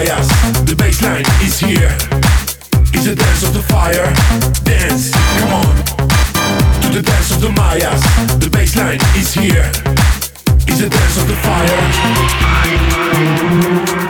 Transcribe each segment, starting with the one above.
fires. The baseline is here. It's the dance of the fire. Dance, come on. To the dance of the Mayas. The baseline is here. It's the dance of the fire.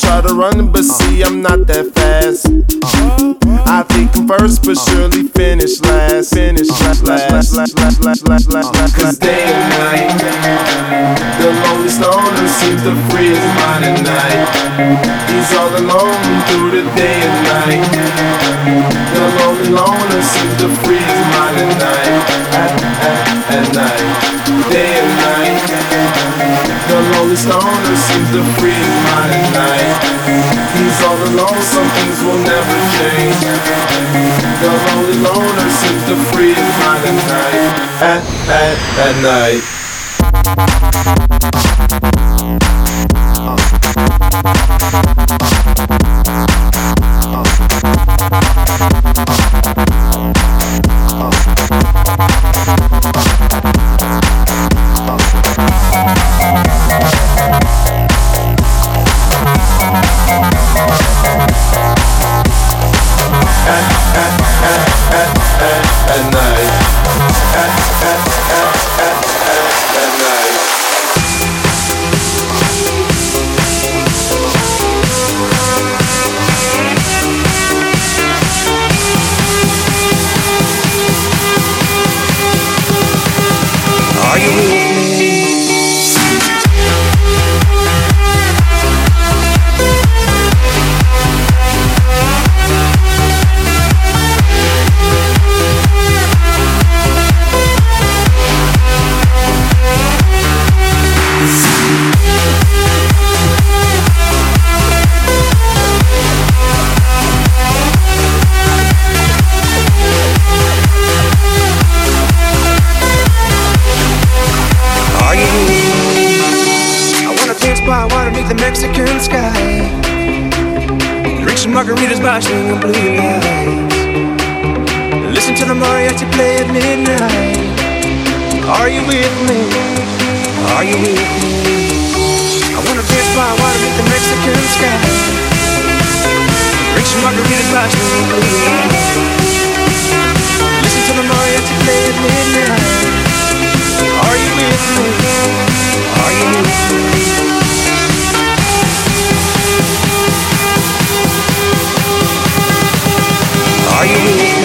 try to run, but uh. see, I'm not that fast. I think I'm first, but uh. surely finish last. Finish uh. last, last, last, last, last, last, last, last. Cause day and night, the lonely loner seems to free his mind at night. He's all alone through the day and night. The lonely loner seems to free his mind at night. At, at, at night. This loner seems to free his mind at night. He's all alone, some things will never change. The lonely loner seems to free his mind at night. At, at, at night. Uh. at night. At, at, by of blue lights. Listen to the mariachi play at midnight. Are you with me? Are you with me? I wanna dance by water beneath the Mexican sky. Drink some margaritas string of blue lights. Listen to the mariachi play at midnight. Are you with me? Are you with me? Are you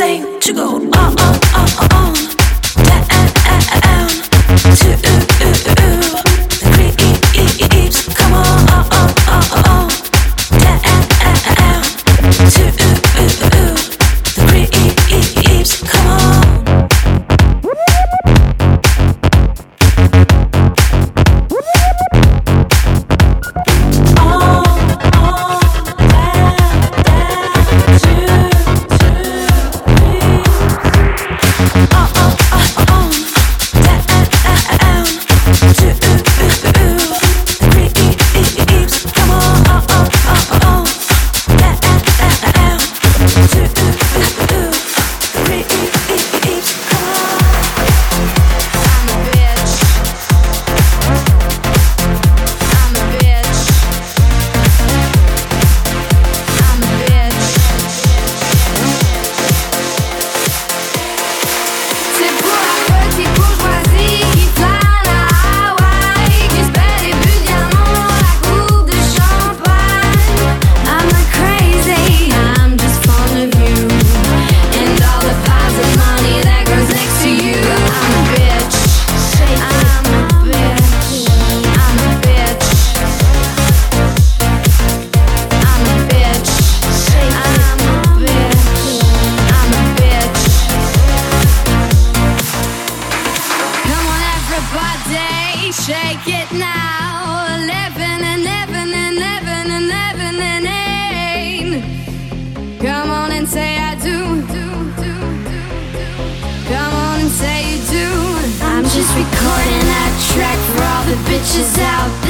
with me? for all the bitches out saying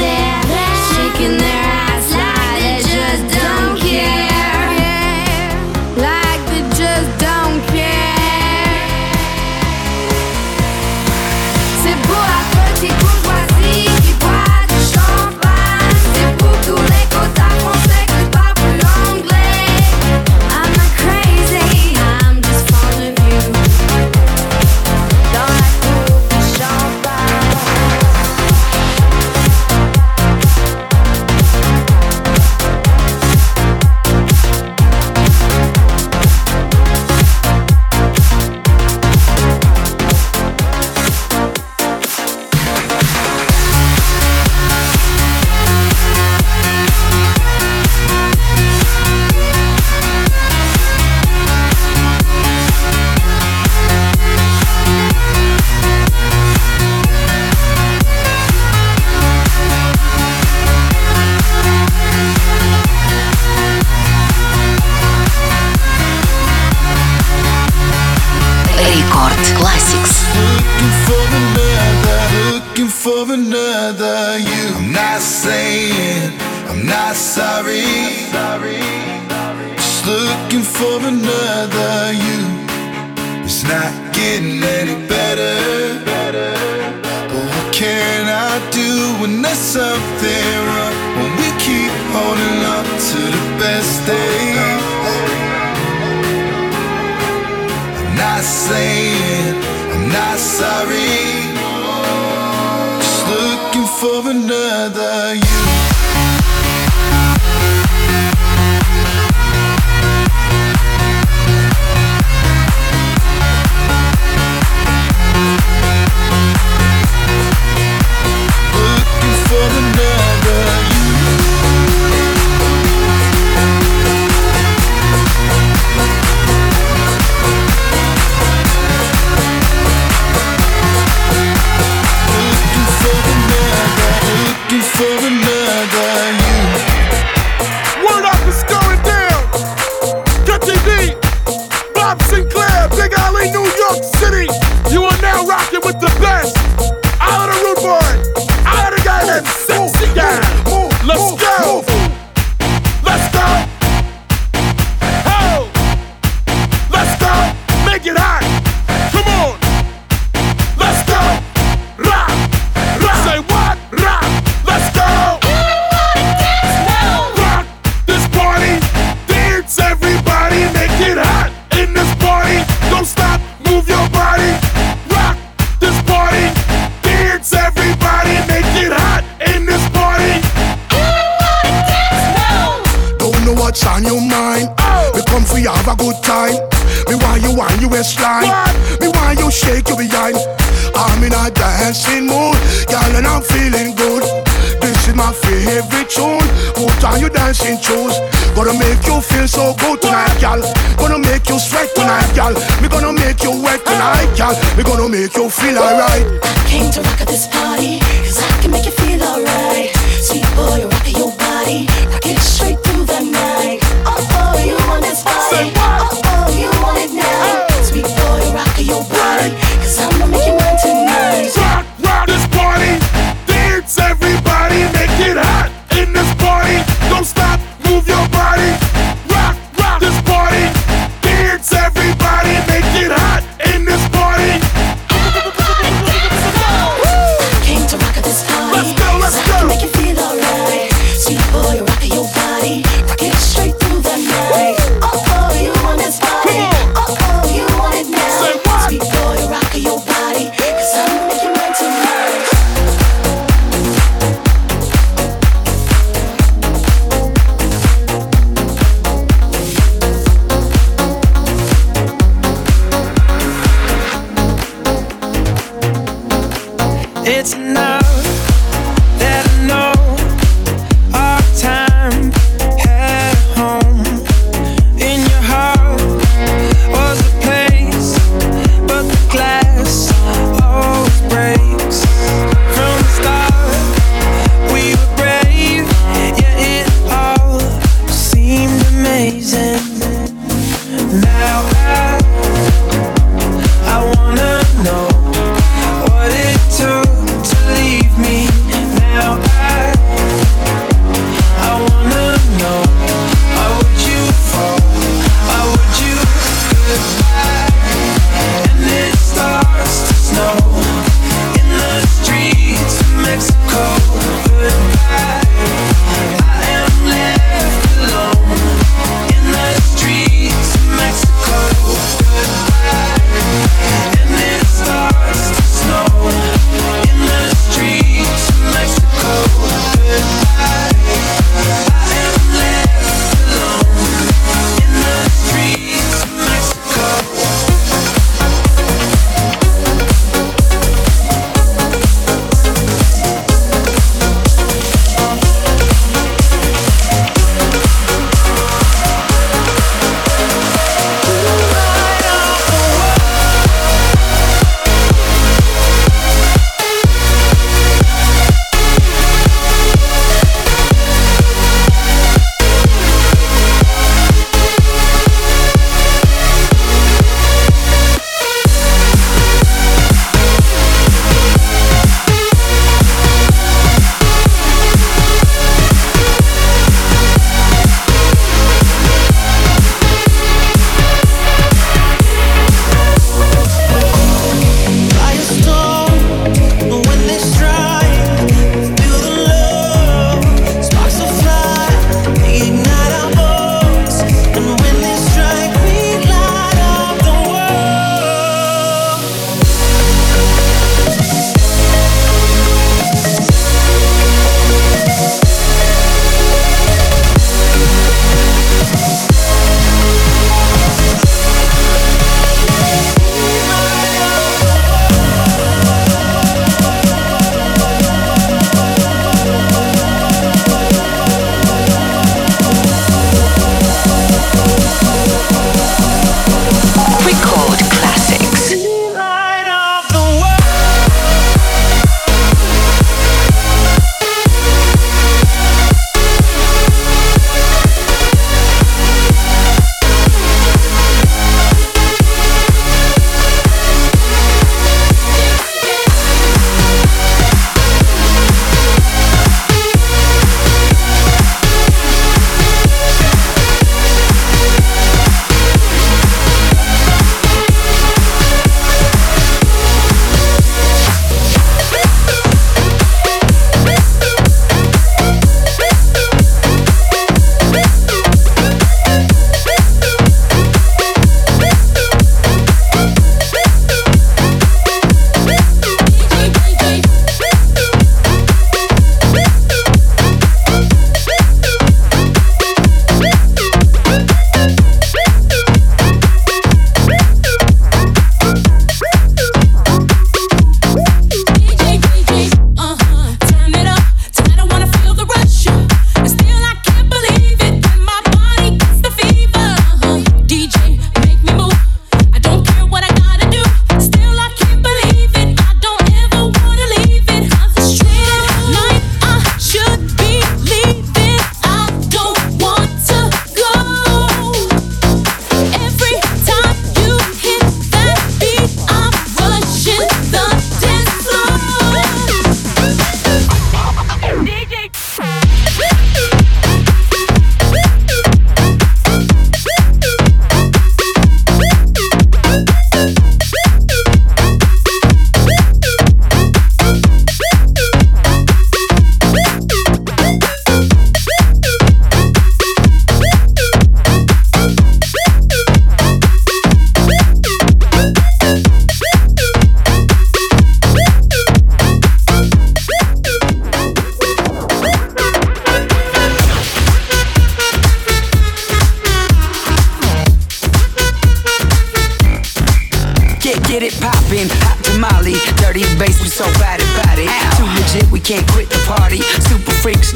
for another you. Make you feel alright.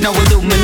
No Illuminati.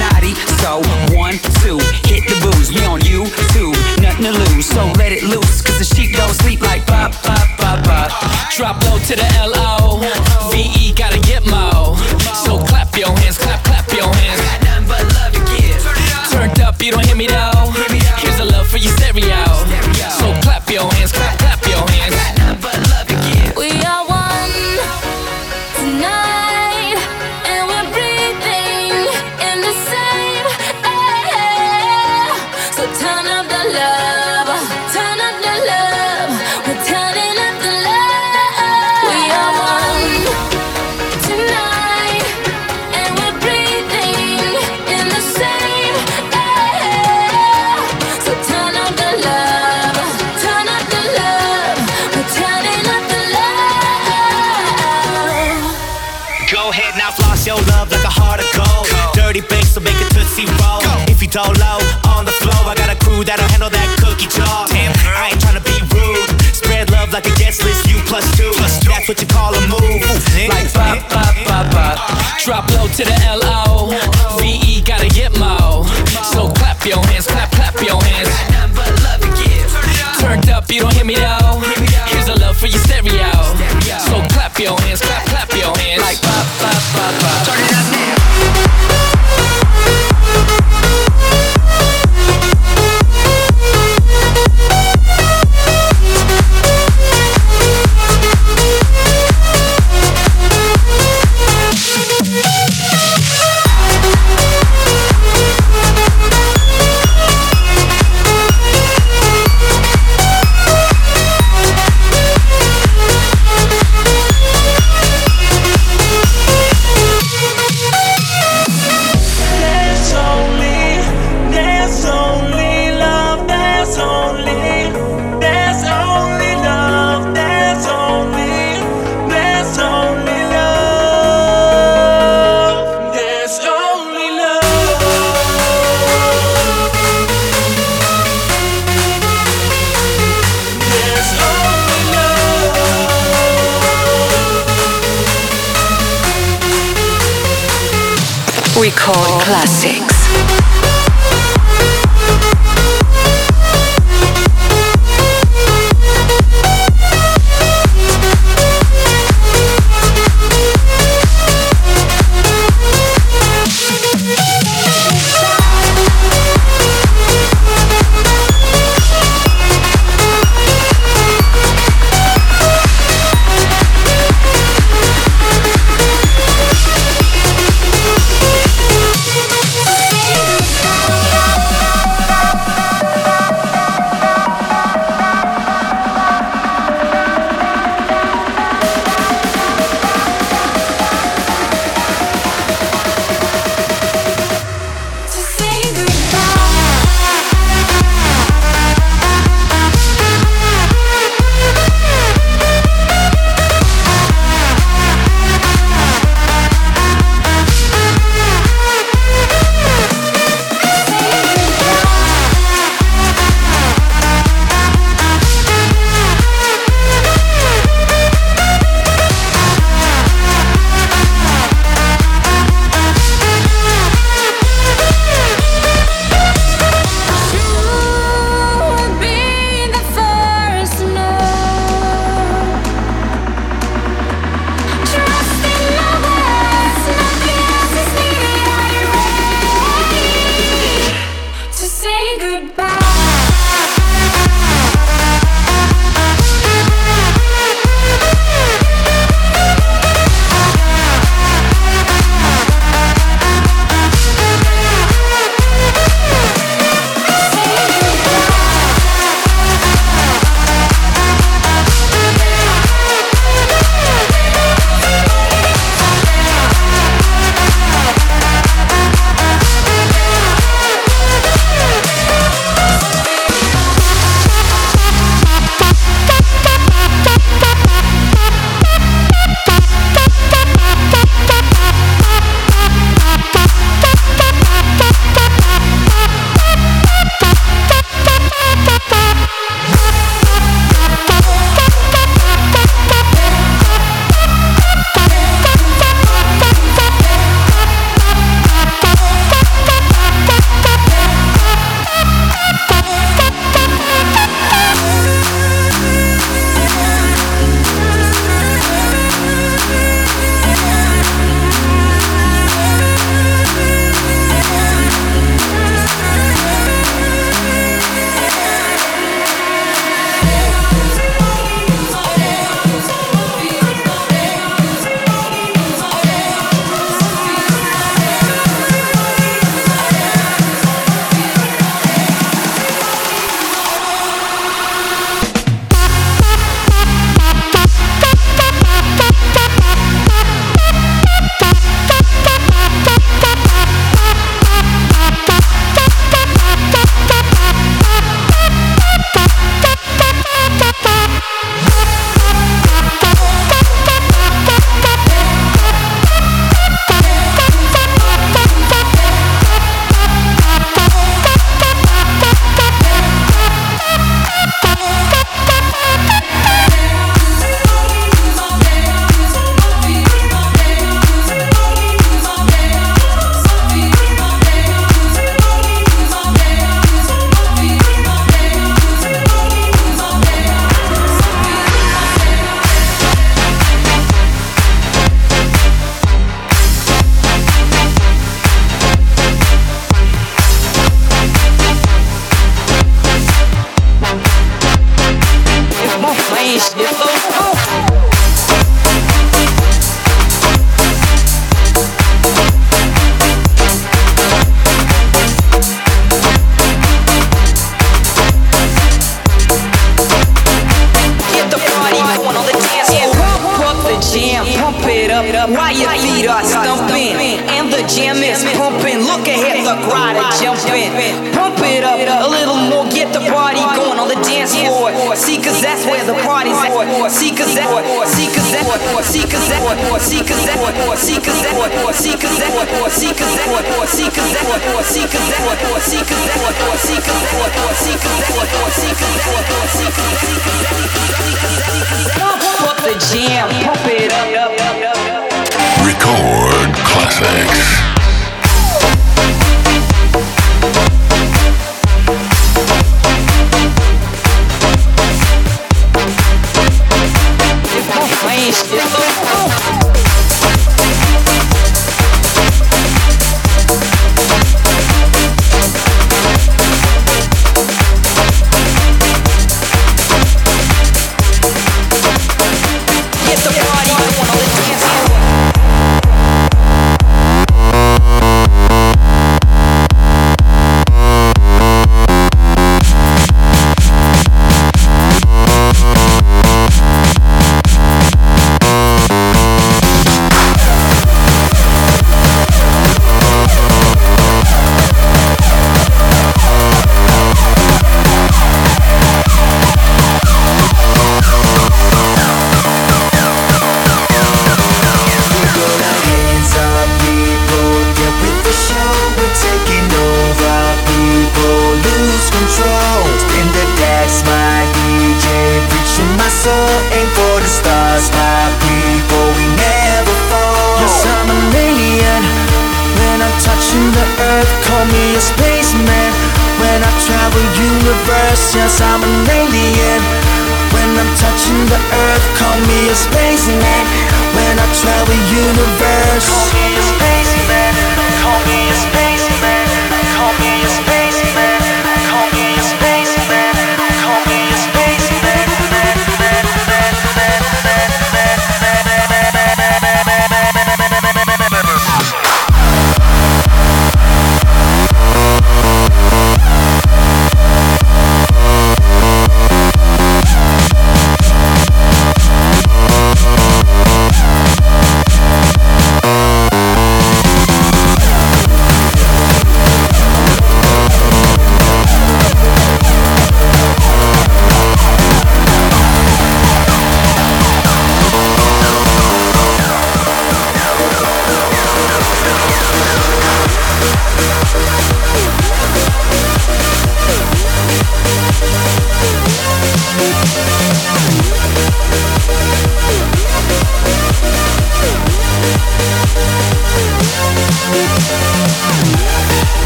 Record Classix.